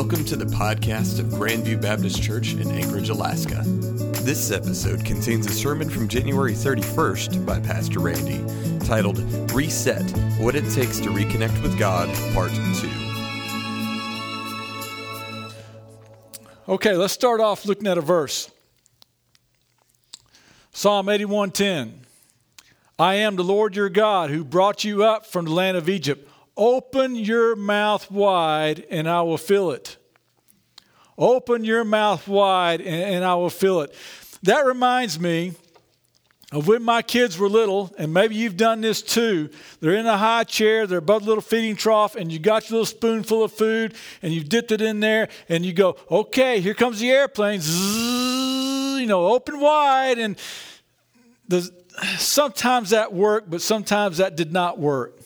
Welcome to the podcast of Grandview Baptist Church in Anchorage, Alaska. This episode contains a sermon from January 31st by Pastor Randy titled Reset What It Takes to Reconnect with God, Part 2. Okay, let's start off looking at a verse. Psalm 81:10. I am the Lord your God who brought you up from the land of Egypt. Open your mouth wide and I will fill it. Open your mouth wide and, and, I will fill it. That reminds me of when my kids were little, and maybe you've done this too. They're in a high chair, they're above the little feeding trough, and you got your little spoonful of food, and you dipped it in there, and you go, okay, here comes the airplane. Zzz, you know, open wide. And sometimes that worked, but sometimes that did not work.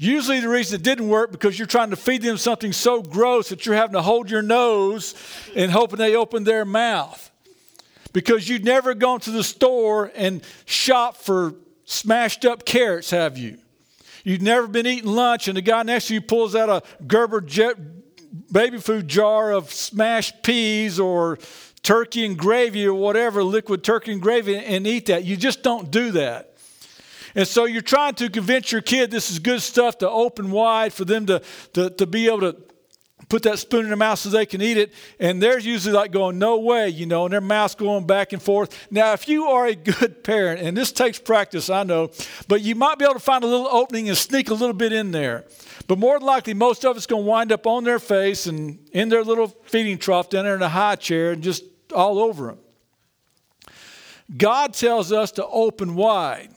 Usually, the reason it didn't work because you're trying to feed them something so gross that you're having to hold your nose and hoping they open their mouth. Because you've never gone to the store and shopped for smashed up carrots, have you? You've never been eating lunch and the guy next to you pulls out a Gerber jet baby food jar of smashed peas or turkey and gravy or whatever, liquid turkey and gravy, and eat that. You just don't do that. And so you're trying to convince your kid this is good stuff to open wide for them to, to, to be able to put that spoon in their mouth so they can eat it. And they're usually like going, no way, you know, and their mouth's going back and forth. Now, if you are a good parent, and this takes practice, I know, but you might be able to find a little opening and sneak a little bit in there. But more than likely, most of it's going to wind up on their face and in their little feeding trough down there in a high chair and just all over them. God tells us to open wide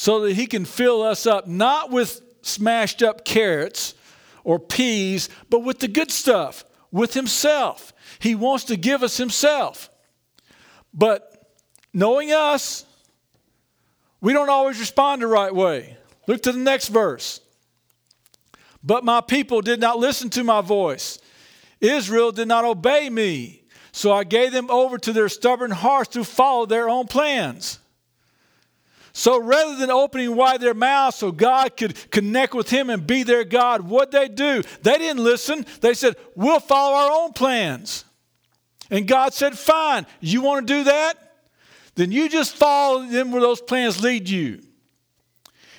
so that he can fill us up, not with smashed up carrots or peas, but with the good stuff, with himself. He wants to give us himself. But knowing us, we don't always respond the right way. Look to the next verse. But my people did not listen to my voice. Israel did not obey me. So I gave them over to their stubborn hearts to follow their own plans. So rather than opening wide their mouths so God could connect with Him and be their God, what they do? They didn't listen. They said, We'll follow our own plans. And God said, Fine, you want to do that? Then you just follow them where those plans lead you.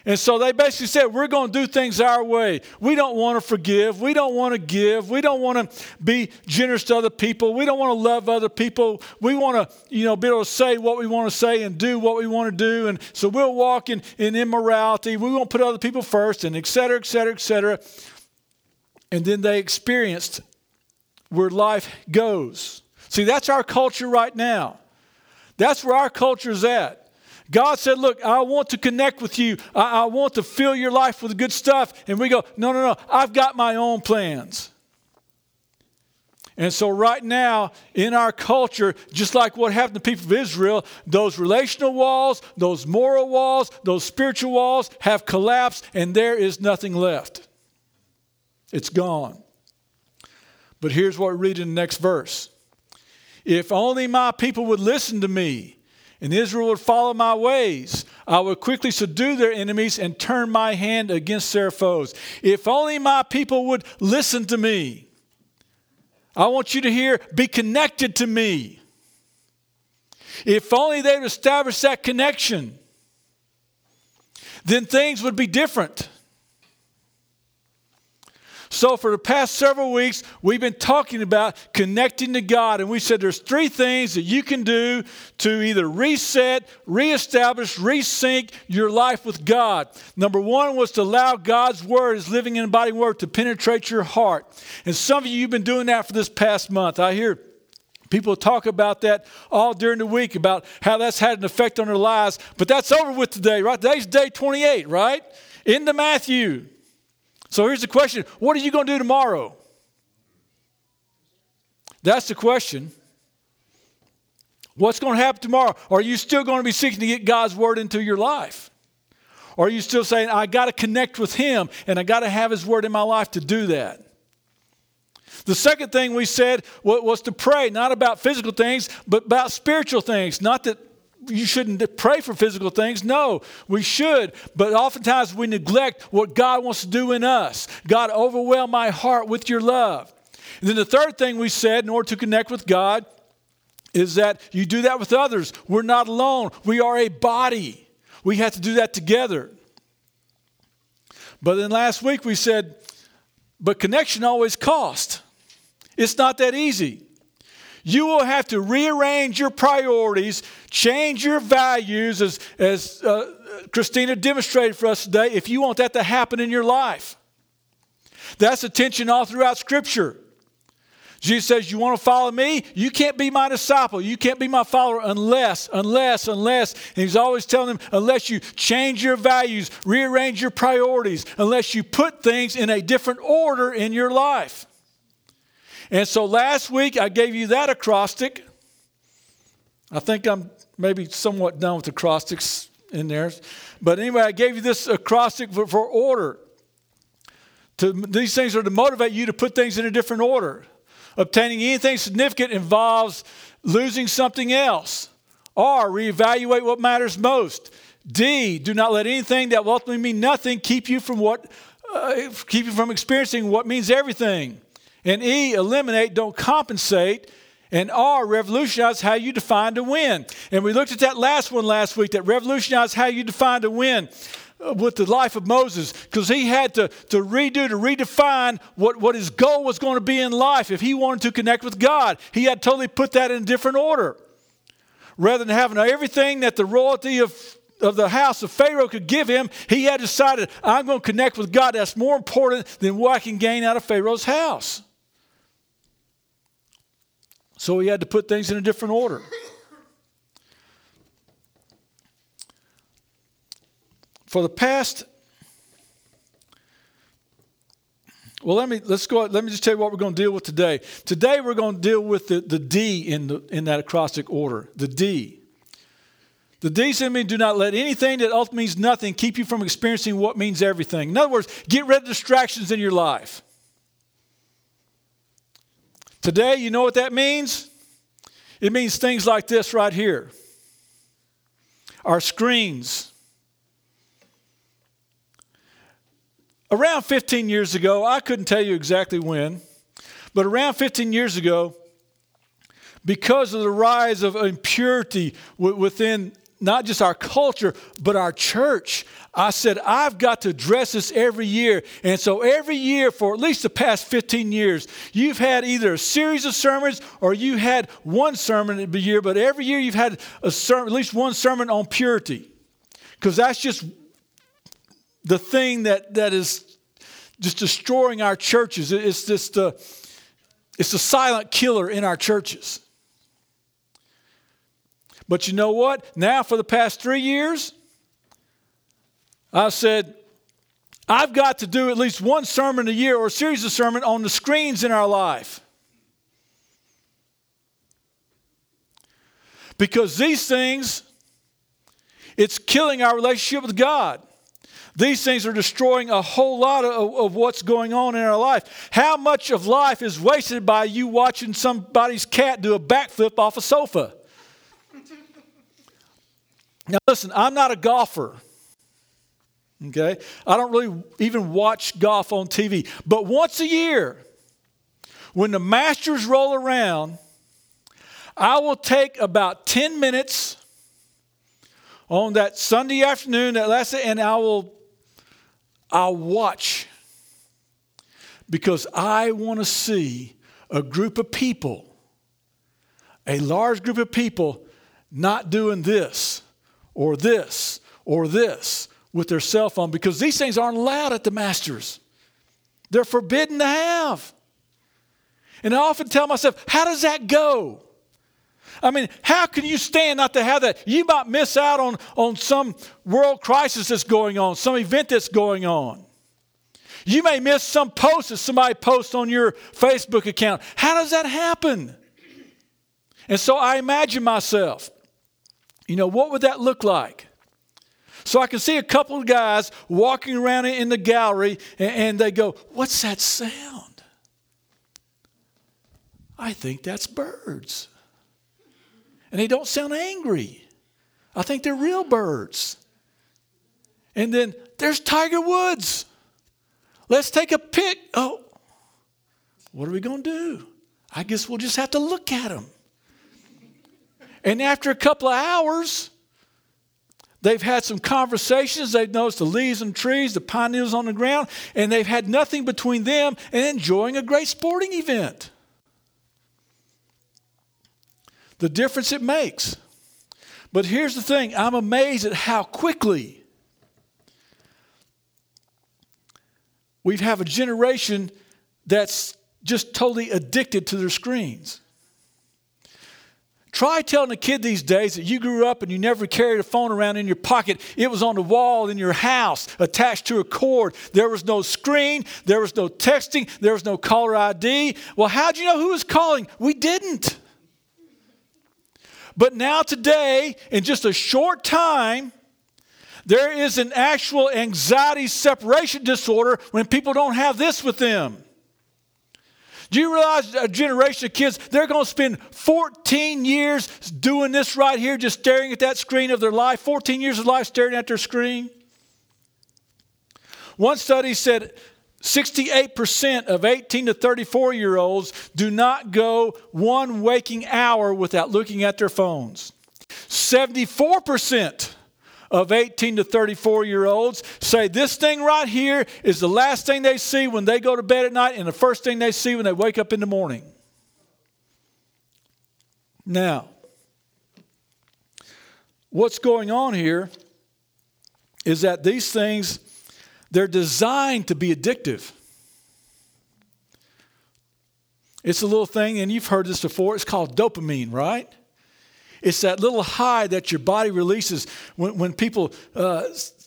And so they basically said, We're going to do things our way. We don't want to forgive. We don't want to give. We don't want to be generous to other people. We don't want to love other people. We want to, you know, be able to say what we want to say and do what we want to do. And so we'll walk in, in immorality. We won't put other people first, and et cetera, et cetera, et cetera. And then they experienced where life goes. See, that's our culture right now. That's where our culture's at. God said, Look, I want to connect with you. I, I, want to fill your life with good stuff. And we go, No, no, no, I've got my own plans. And so, right now, in our culture, just like what happened to the people of Israel, those relational walls, those moral walls, those spiritual walls have collapsed, and there is nothing left. It's gone. But here's what we read in the next verse If only my people would listen to me and Israel would follow my ways. I would quickly subdue their enemies and turn my hand against their foes. If only my people would listen to me. I want you to hear, be connected to me. If only they would establish that connection, then things would be different. So, for the past several weeks, we've been talking about connecting to God, and we said there's three things that you can do to either reset, reestablish, resync your life with God. Number one was to allow God's Word, His living and abiding Word, to penetrate your heart. And some of you, you've been doing that for this past month. I hear People talk about that all during the week about how that's had an effect on their lives, but that's over with today, right? Today's day 28, right? Into Matthew. So here's the question What are you going to do tomorrow? That's the question. What's going to happen tomorrow? Are you still going to be seeking to get God's word into your life? Or are you still saying, I got to connect with Him and I got to have His word in my life to do that? The second thing we said was to pray, not about physical things, but about spiritual things. Not that you shouldn't pray for physical things. No, we should. But oftentimes we neglect what God wants to do in us. God, overwhelm my heart with your love. And then the third thing we said in order to connect with God is that you do that with others. We're not alone, we are a body. We have to do that together. But then last week we said, but connection always costs. It's not that easy. You will have to rearrange your priorities, change your values, as, as uh, Christina demonstrated for us today, if you want that to happen in your life. That's a tension all throughout Scripture. Jesus says, You want to follow me? You can't be my disciple. You can't be my follower unless, unless, unless. And he's always telling them, unless you change your values, rearrange your priorities, unless you put things in a different order in your life. And so last week I gave you that acrostic. I think I'm maybe somewhat done with acrostics in there. But anyway, I gave you this acrostic for, for order. To, these things are to motivate you to put things in a different order. Obtaining anything significant involves losing something else. R, reevaluate what matters most. D, do not let anything that will ultimately mean nothing keep you from what uh, keep you from experiencing what means everything. And E, eliminate, don't compensate. And R, revolutionize how you define to win. And we looked at that last one last week that revolutionize how you define to win uh, with the life of Moses because he had to, to redo, to redefine what, what his goal was going to be in life. If he wanted to connect with God, he had totally put that in a different order. Rather than having everything that the royalty of, of the house of Pharaoh could give him, he had decided, I'm going to connect with God. That's more important than what I can gain out of Pharaoh's house. So he had to put things in a different order. For the past Well, let me let's go. Let me just tell you what we're going to deal with today. Today we're going to deal with the, the D in the in that acrostic order. The D. The D simply do not let anything that ultimately means nothing keep you from experiencing what means everything. In other words, get rid of distractions in your life. Today, you know what that means? It means things like this right here. Our screens Around 15 years ago, I couldn't tell you exactly when, but around 15 years ago, because of the rise of impurity within not just our culture, but our church, I said, I've got to address this every year. And so every year for at least the past 15 years, you've had either a series of sermons or you had one sermon a year, but every year you've had a sermon, at least one sermon on purity. Because that's just the thing that, that is just destroying our churches. It's just the, it's the silent killer in our churches. But you know what? Now, for the past three years, I said, I've got to do at least one sermon a year or a series of sermons on the screens in our life. Because these things, it's killing our relationship with God. These things are destroying a whole lot of, of, what's going on in our life. How much of life is wasted by you watching somebody's cat do a backflip off a sofa? Now, listen, I'm not a golfer. Okay? I don't really even watch golf on TV. But once a year, when the Masters roll around, I will take about 10 minutes on that Sunday afternoon, that last, and I will I'll watch because I want to see a group of people, a large group of people, not doing this or this or this with their cell phone because these things aren't allowed at the Masters. They're forbidden to have. And I often tell myself, how does that go? I mean, how can you stand not to have that? You might miss out on, on some world crisis that's going on, some event that's going on. You may miss some post that somebody posts on your Facebook account. How does that happen? And so I imagine myself, you know, what would that look like? So I can see a couple of guys walking around in the gallery and, they go, What's that sound? I think that's birds and they don't sound angry. I think they're real birds. And then there's Tiger Woods. Let's take a pic. Oh, What are we going to do? I guess we'll just have to look at them. And after a couple of hours, they've had some conversations. They've noticed the leaves and trees, the pine needles on the ground, and they've had nothing between them and enjoying a great sporting event. The difference it makes. But here's the thing I'm amazed at how quickly we have a generation that's just totally addicted to their screens. Try telling a kid these days that you grew up and you never carried a phone around in your pocket. It was on the wall in your house, attached to a cord. There was no screen, there was no texting, there was no caller ID. Well, how'd you know who was calling? We didn't. But now, today, in just a short time, there is an actual anxiety separation disorder when people don't have this with them. Do you realize a generation of kids, they're going to spend 14 years doing this right here, just staring at that screen of their life, 14 years of life staring at their screen? One study said 68% of 18 to 34 year olds do not go one waking hour without looking at their phones. 74% of 18 to 34 year olds say this thing right here is the last thing they see when they go to bed at night and the first thing they see when they wake up in the morning. Now, what's going on here is that these things they're designed to be addictive. It's a little thing, and you've heard this before, it's called dopamine, right? It's that little high that your body releases when, when people uh,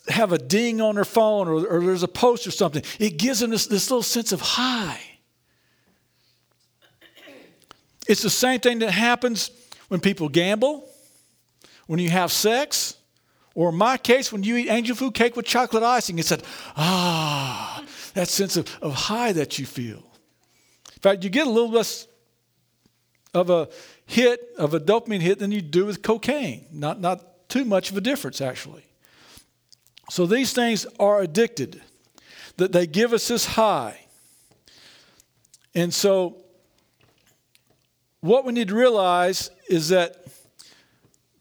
have a ding on their phone or, or, there's a post or something. It gives them this, this little sense of high. It's the same thing that happens when people gamble, when you have sex, or in my case, when you eat angel food cake with chocolate icing. It's that, ah, that sense of, of high that you feel. In fact, you get a little less of a hit, of a dopamine hit, than you do with cocaine. Not, not too much of a difference, actually. So these things are addicted, that they give us this high. And so, what we need to realize is that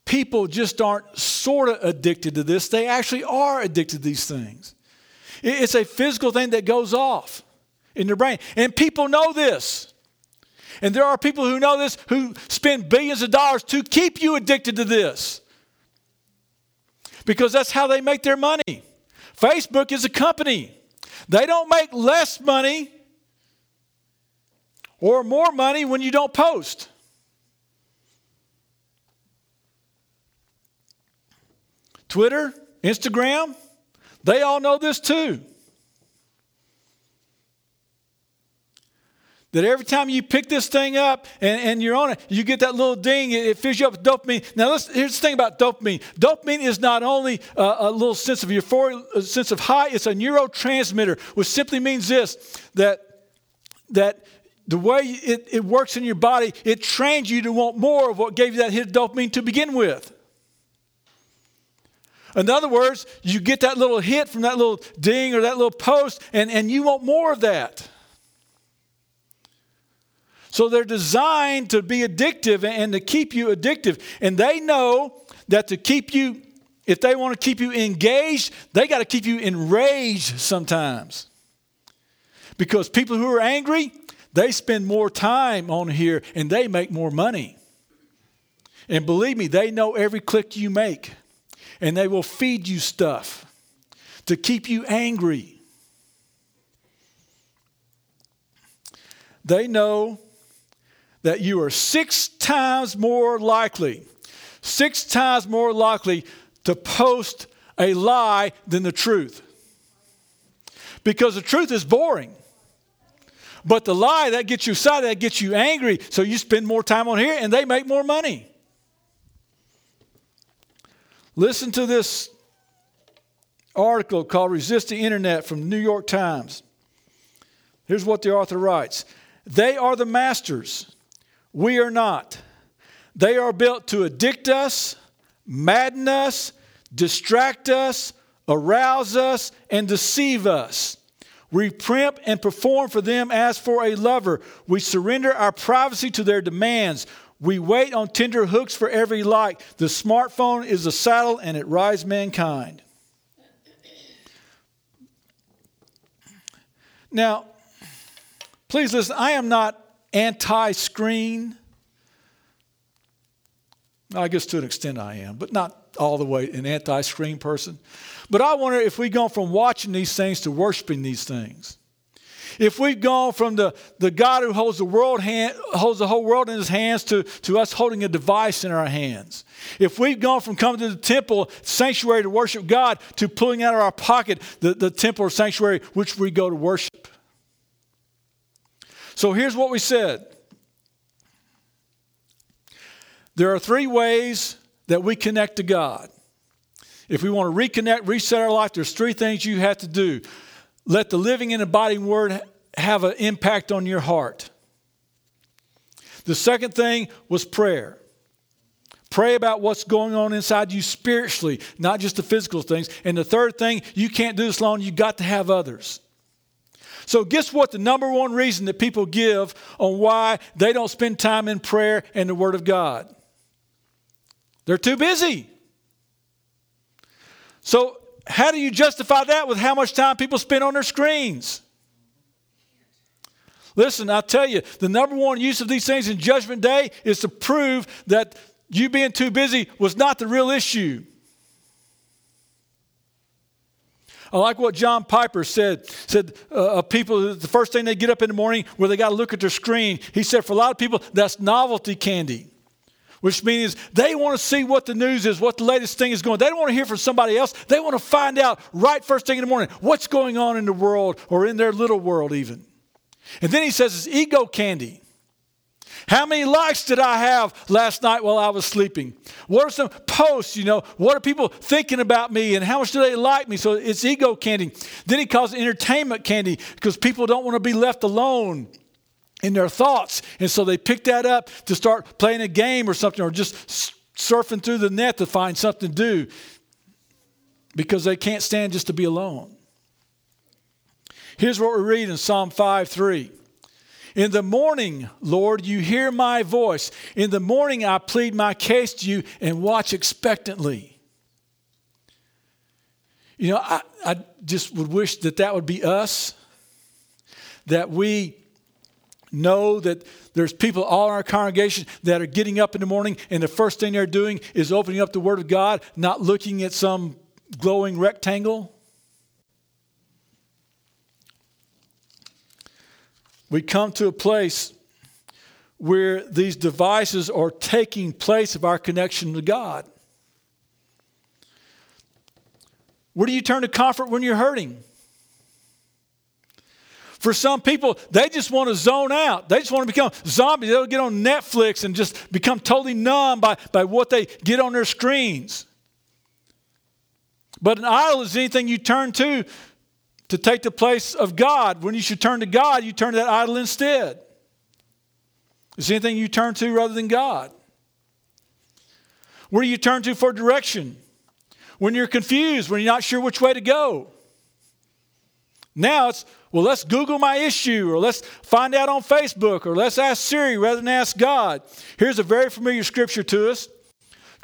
people just aren't sort of addicted to this, they actually are addicted to these things. It's a physical thing that goes off in their brain. And people know this. And there are people who know this who spend billions of dollars to keep you addicted to this. Because that's how they make their money. Facebook is a company. They don't make less money or more money when you don't post. Twitter, Instagram, they all know this too. That every time you pick this thing up and, and you're on it, you get that little ding, it, it fills you up with dopamine. Now, let's, here's the thing about dopamine dopamine is not only a, a little sense of euphoria, a sense of high, it's a neurotransmitter, which simply means this that, that the way it, it works in your body, it trains you to want more of what gave you that hit of dopamine to begin with. In other words, you get that little hit from that little ding or that little post, and, and you want more of that. So they're designed to be addictive and to keep you addictive. And they know that to keep you, if they want to keep you engaged, they got to keep you enraged sometimes. Because people who are angry, they spend more time on here and they make more money. And believe me, they know every click you make. And they will feed you stuff to keep you angry. They know that you are six times more likely, six times more likely to post a lie than the truth. Because the truth is boring. But the lie that gets you excited, that gets you angry, so you spend more time on here and they make more money. Listen to this article called Resist the Internet from New York Times. Here's what the author writes They are the masters we are not. They are built to addict us, madden us, distract us, arouse us, and deceive us. We primp and perform for them as for a lover. We surrender our privacy to their demands. We wait on tender hooks for every like. The smartphone is a saddle and it rides mankind. Now, please listen, I am not anti screen. I guess to an extent I am, but not all the way an anti screen person. But I wonder if we've gone from watching these things to worshiping these things. If we've gone from the, the God who holds the world hand, holds the whole world in his hands to, to us holding a device in our hands. If we've gone from coming to the temple sanctuary to worship God to pulling out of our pocket the, the temple or sanctuary which we go to worship. So here's what we said. There are three ways that we connect to God. If we want to reconnect, reset our life, there's three things you have to do. Let the living and abiding word have an impact on your heart. The second thing was prayer. Pray about what's going on inside you spiritually, not just the physical things. And the third thing, you can't do this alone, You've got to have others. So, guess what? The number one reason that people give on why they don't spend time in prayer and the Word of God they're too busy. So, how do you justify that with how much time people spend on their screens? Listen, I'll tell you, the number one use of these things in Judgment Day is to prove that you being too busy was not the real issue. I like what John Piper said. Said uh, people, the first thing they get up in the morning where they got to look at their screen. He said, for a lot of people, that's novelty candy which means they want to see what the news is, what the latest thing is going. They don't want to hear from somebody else. They want to find out right first thing in the morning what's going on in the world or in their little world, even. And then he says it's ego candy. How many likes did I have last night while I was sleeping? What are some posts, you know? What are people thinking about me and how much do they like me? So it's ego candy. Then he calls it entertainment candy because people don't want to be left alone in their thoughts. And so they pick that up to start playing a game or something or just surfing through the net to find something to do because they can't stand just to be alone. Here's what we read in Psalm 5 3. In the morning, Lord, you hear my voice. In the morning, I plead my case to you and watch expectantly. You know, I, I just would wish that that would be us, that we know that there's people all in our congregation that are getting up in the morning and the first thing they're doing is opening up the Word of God, not looking at some glowing rectangle. We come to a place where these devices are taking place of our connection to God. Where do you turn to comfort when you're hurting? For some people, they just want to zone out. They just want to become zombies. They'll get on Netflix and just become totally numb by, by what they get on their screens. But an idol is anything you turn to to take the place of God. When you should turn to God, you turn to that idol instead. Is anything you turn to rather than God? Where do you turn to for direction? When you're confused, when you're not sure which way to go. Now it's, well, let's Google my issue, or let's find out on Facebook, or let's ask Siri rather than ask God. Here's a very familiar scripture to us.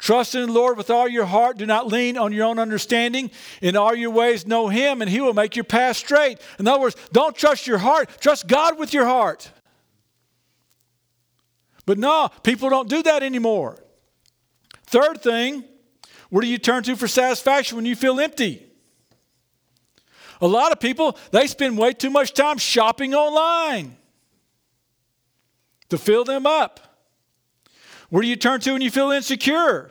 Trust in the Lord with all your heart. Do not lean on your own understanding. In all your ways, know Him, and He will make your path straight. In other words, don't trust your heart, trust God with your heart. But no, people don't do that anymore. Third thing, where do you turn to for satisfaction when you feel empty? A lot of people, they spend way too much time shopping online to fill them up. Where do you turn to when you feel insecure?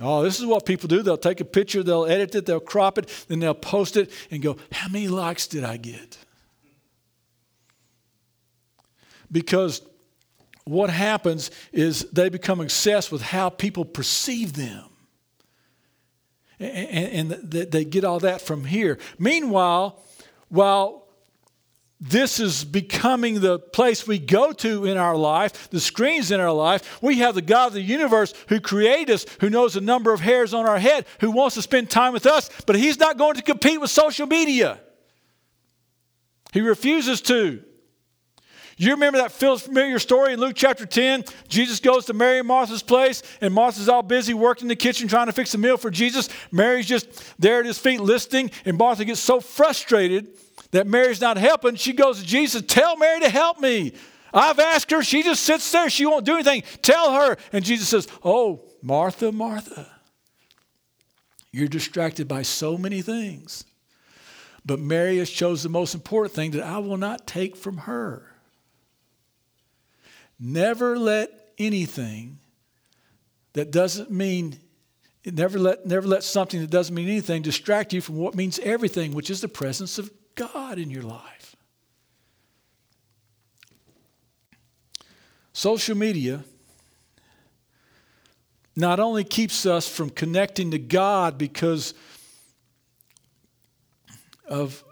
Oh, this is what people do. They'll take a picture, they'll edit it, they'll crop it, then they'll post it and go, How many likes did I get? Because what happens is they become obsessed with how people perceive them and, they get all that from here. Meanwhile, while this is becoming the place we go to in our life, the screens in our life. We have the God of the universe who created us, who knows the number of hairs on our head, who wants to spend time with us, but He's not going to compete with social media. He refuses to. You remember that familiar story in Luke chapter 10? Jesus goes to Mary and Martha's place, and Martha's all busy working in the kitchen trying to fix a meal for Jesus. Mary's just there at his feet listening, and Martha gets so frustrated that Mary's not helping. She goes to Jesus, Tell Mary to help me. I've asked her. She just sits there. She won't do anything. Tell her. And Jesus says, Oh, Martha, Martha, you're distracted by so many things. But Mary has chosen the most important thing that I will not take from her. Never let anything that doesn't mean never let never let something that doesn't mean anything distract you from what means everything, which is the presence of God in your life. Social media not only keeps us from connecting to God because of,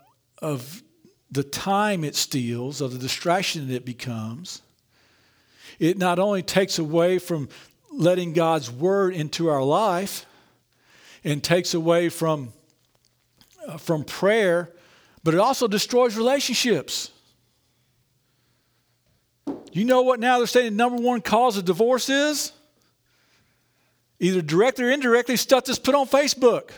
of the time it steals, of the distraction it becomes, it not only takes away from letting God's word into our life and takes away from, uh, from prayer, but it also destroys relationships. You know what now they're saying the number one cause of divorce is? Either directly or indirectly, stuff that's put on Facebook.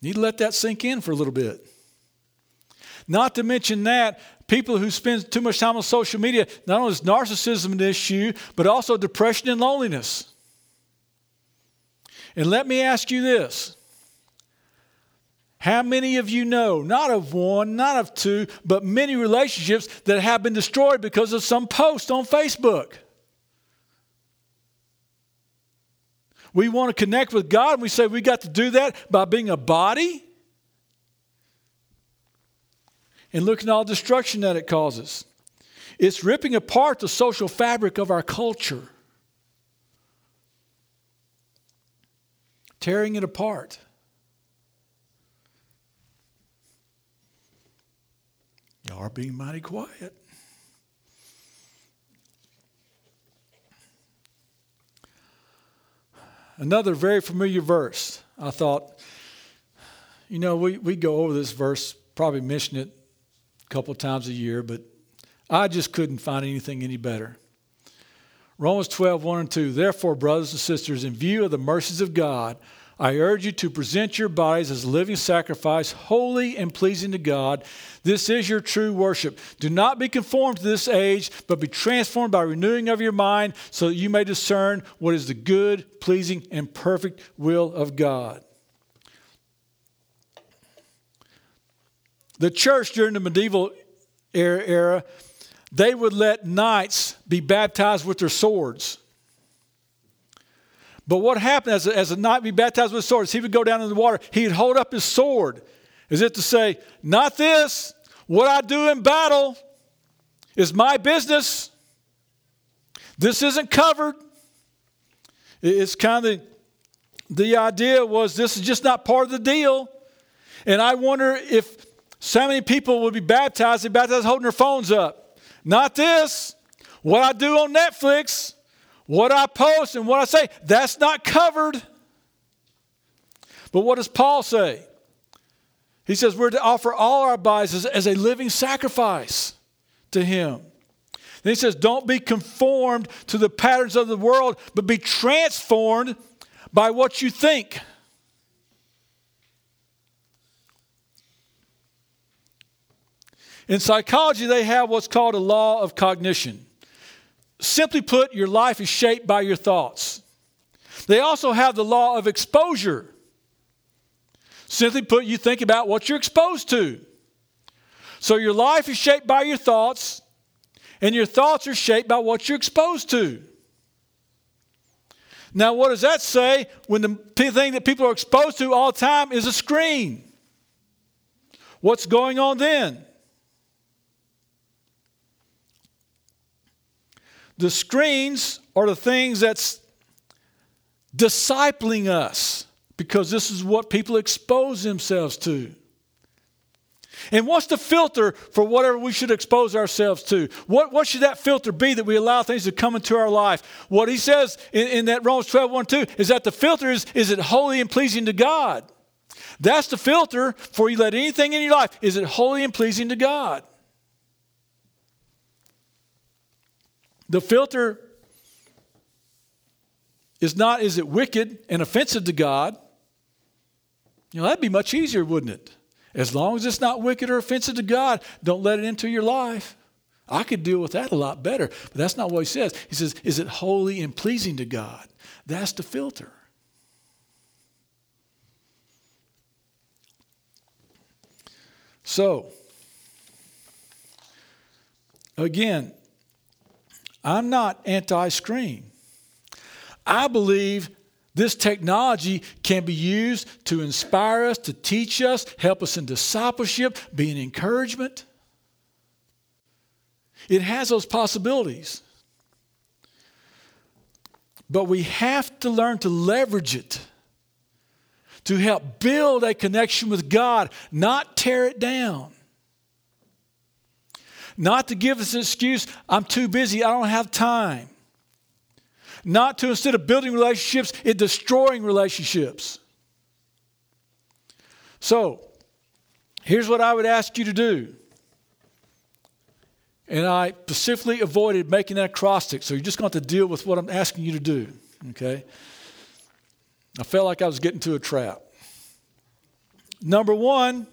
Need to let that sink in for a little bit. Not to mention that, people who spend too much time on social media, not only is narcissism an issue, but also depression and loneliness. And let me ask you this. How many of you know, not of one, not of two, but many relationships that have been destroyed because of some post on Facebook? We want to connect with God, and we say we got to do that by being a body and look at all the destruction that it causes. It's ripping apart the social fabric of our culture, tearing it apart. Y'all are being mighty quiet. Another very familiar verse. I thought, you know, we, we go over this verse, probably mention it a couple times a year, but I just couldn't find anything any better. Romans 12, 1 and 2. Therefore, brothers and sisters, in view of the mercies of God, I urge you to present your bodies as a living sacrifice, holy and pleasing to God. This is your true worship. Do not be conformed to this age, but be transformed by renewing of your mind, so that you may discern what is the good, pleasing, and perfect will of God. The church during the medieval er, era, era they would let knights be baptized with their swords. But what happened as a, as a knight be baptized with swords? He would go down in the water. He'd hold up his sword as if to say, Not this. What I do in battle is my business. This isn't covered. It's kind of the, the idea was this is just not part of the deal. And I wonder if so many people would be baptized, they baptized holding their phones up. Not this. What I do on Netflix, what I post, and what I say, that's not covered. But what does Paul say? He says we're to offer all our bodies as, as a living sacrifice to Him. Then he says, don't be conformed to the patterns of the world, but be transformed by what you think. In psychology, they have what's called a law of cognition. Simply put, your life is shaped by your thoughts. They also have the law of exposure. Simply put, you think about what you're exposed to. So your life is shaped by your thoughts, and your thoughts are shaped by what you're exposed to. Now, what does that say when the thing that people are exposed to all the time is a screen? What's going on then? The screens are the things that's discipling us, because this is what people expose themselves to. And what's the filter for whatever we should expose ourselves to? What, what should that filter be that we allow things to come into our life? What he says in, in that Romans 12, 1, 2 is that the filter is, is it holy and pleasing to God? That's the filter for you let anything in your life. Is it holy and pleasing to God? The filter is not, is it wicked and offensive to God? You know, that'd be much easier, wouldn't it? As long as it's not wicked or offensive to God, don't let it into your life. I could deal with that a lot better, but that's not what he says. He says, Is it holy and pleasing to God? That's the filter. So, again, I'm not anti screen. I believe this technology can be used to inspire us, to teach us, help us in discipleship, be an encouragement. It has those possibilities. But we have to learn to leverage it to help build a connection with God, not tear it down. Not to give us an excuse, I'm too busy, I don't have time. Not to, instead of building relationships, it destroying relationships. So, here's what I would ask you to do. And I specifically avoided making that acrostic, so you're just going to have to deal with what I'm asking you to do, okay? I felt like I was getting to a trap. Number one,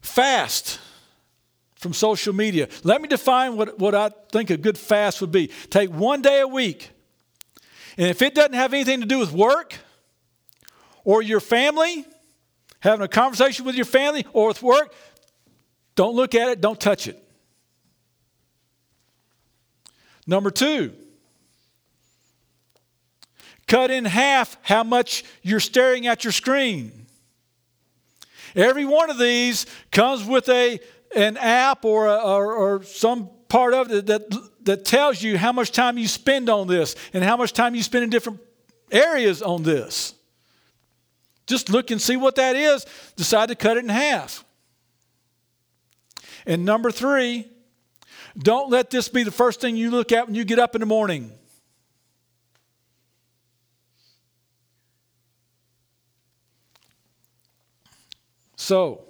fast from social media. Let me define what, what I think a good fast would be. Take one day a week. And if it doesn't have anything to do with work or your family, having a conversation with your family or with work, don't look at it, don't touch it. Number two, cut in half how much you're staring at your screen. Every one of these comes with a an app or, a, or, or some part of it that, that tells you how much time you spend on this and how much time you spend in different areas on this. Just look and see what that is. Decide to cut it in half. And number three, don't let this be the first thing you look at when you get up in the morning. So,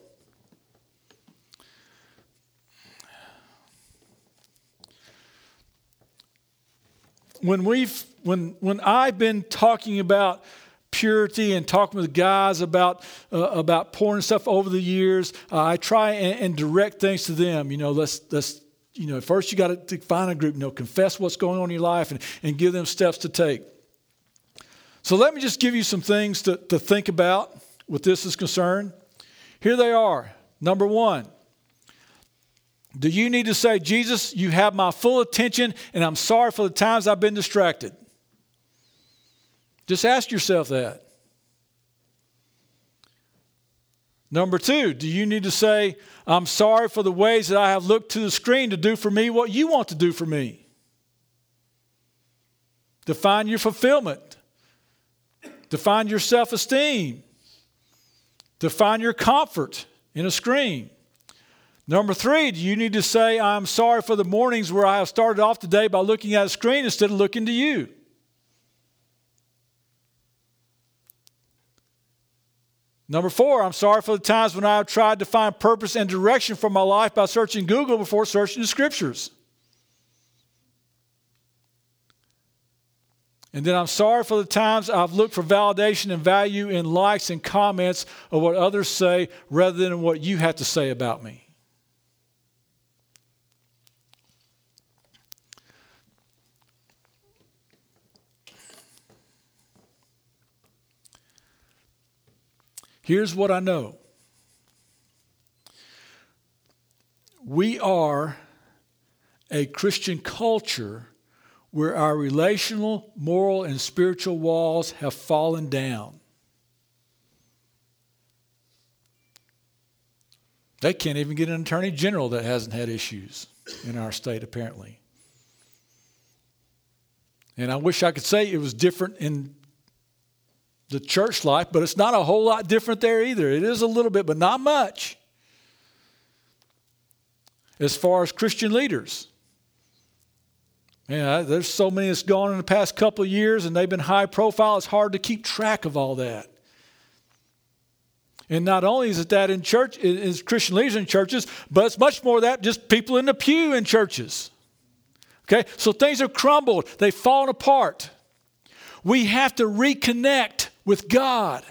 when we've when when I've been talking about purity and talking with guys about uh, about pouring stuff over the years, uh, I try and, and, direct things to them. You know, let's let's you know first you got to find a group. You know, confess what's going on in your life and, and give them steps to take. So let me just give you some things to, to think about with this is concerned. Here they are. Number one, do you need to say, Jesus, you have my full attention, and I'm sorry for the times I've been distracted? Just ask yourself that. Number two, do you need to say, I'm sorry for the ways that I have looked to the screen to do for me what you want to do for me? Define your fulfillment, define your self esteem, define your comfort in a screen. Number three, do you need to say, I'm sorry for the mornings where I have started off the day by looking at a screen instead of looking to you? Number four, I'm sorry for the times when I have tried to find purpose and direction for my life by searching Google before searching the scriptures. And then I'm sorry for the times I've looked for validation and value in likes and comments of what others say rather than what you have to say about me. Here's what I know we are a Christian culture where our relational, moral, and spiritual walls have fallen down. They can't even get an attorney general that hasn't had issues in our state, apparently. And I wish I could say it was different in the church life, but it's not a whole lot different there either. It is a little bit, but not much. As far as Christian leaders, yeah, there's so many that's gone in the past couple of years, and they've been high profile. It's hard to keep track of all that. And not only is it that in church, is Christian leaders in churches, but it's much more that just people in the pew in churches. Okay, so things have crumbled, they've fallen apart. We have to reconnect with God.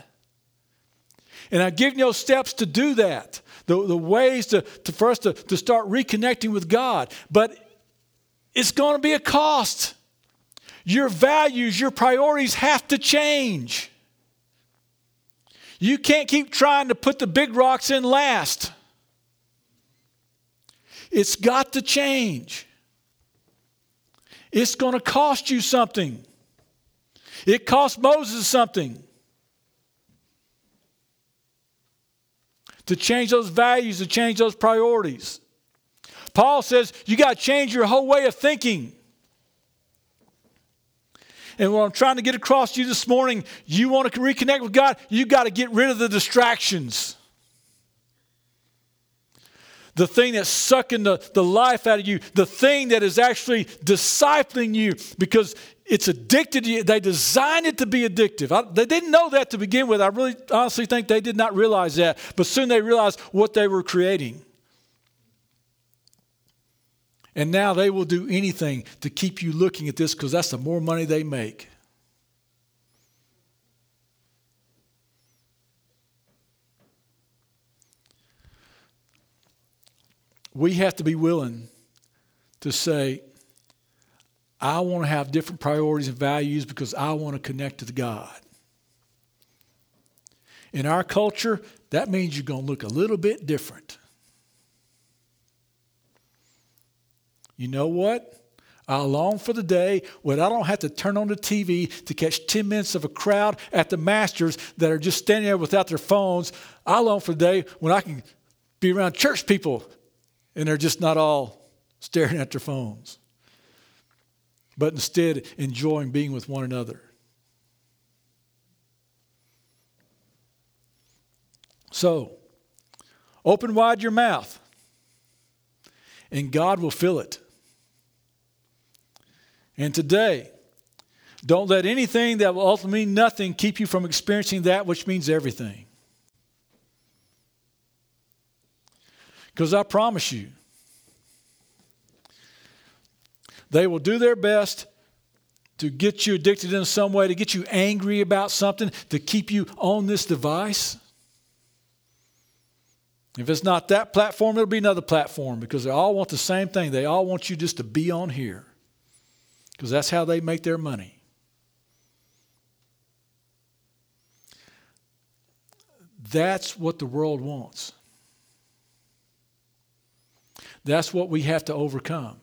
And I've given you steps to do that, the, the ways to, to, us to, to start reconnecting with God. But it's going to be a cost. Your values, your priorities have to change. You can't keep trying to put the big rocks in last. It's got to change. It's going to cost you something. It cost Moses something to change those values, to change those priorities. Paul says you got to change your whole way of thinking. And what I'm trying to get across to you this morning, you want to reconnect with God, you got to get rid of the distractions. The thing that's sucking the, the life out of you, the thing that is actually discipling you because it's addicted to you. They designed it to be addictive. I, they didn't know that to begin with. I really honestly think they did not realize that. But soon they realized what they were creating. And now they will do anything to keep you looking at this because that's the more money they make. We have to be willing to say, I want to have different priorities and values because I want to connect to God. In our culture, that means you're going to look a little bit different. You know what? I long for the day when I don't have to turn on the TV to catch 10 minutes of a crowd at the Masters that are just standing there without their phones. I long for the day when I can be around church people and they're just not all staring at their phones, but instead enjoying being with one another. So, open wide your mouth, and God will fill it. And today, don't let anything that will ultimately mean nothing keep you from experiencing that which means everything. Because I promise you, they will do their best to get you addicted in some way, to get you angry about something, to keep you on this device. If it's not that platform, it'll be another platform because they all want the same thing. They all want you just to be on here because that's how they make their money. That's what the world wants. That's what we have to overcome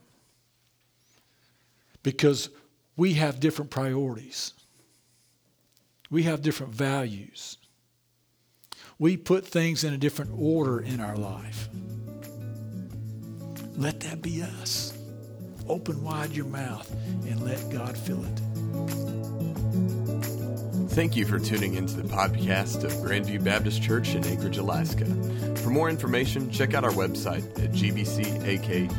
because we have different priorities, we have different values. We put things in a different order in our life. Let that be us. Open wide your mouth and let God fill it. Thank you for tuning into the podcast of Grandview Baptist Church in Anchorage, Alaska. For more information, check out our website at gbcak.org.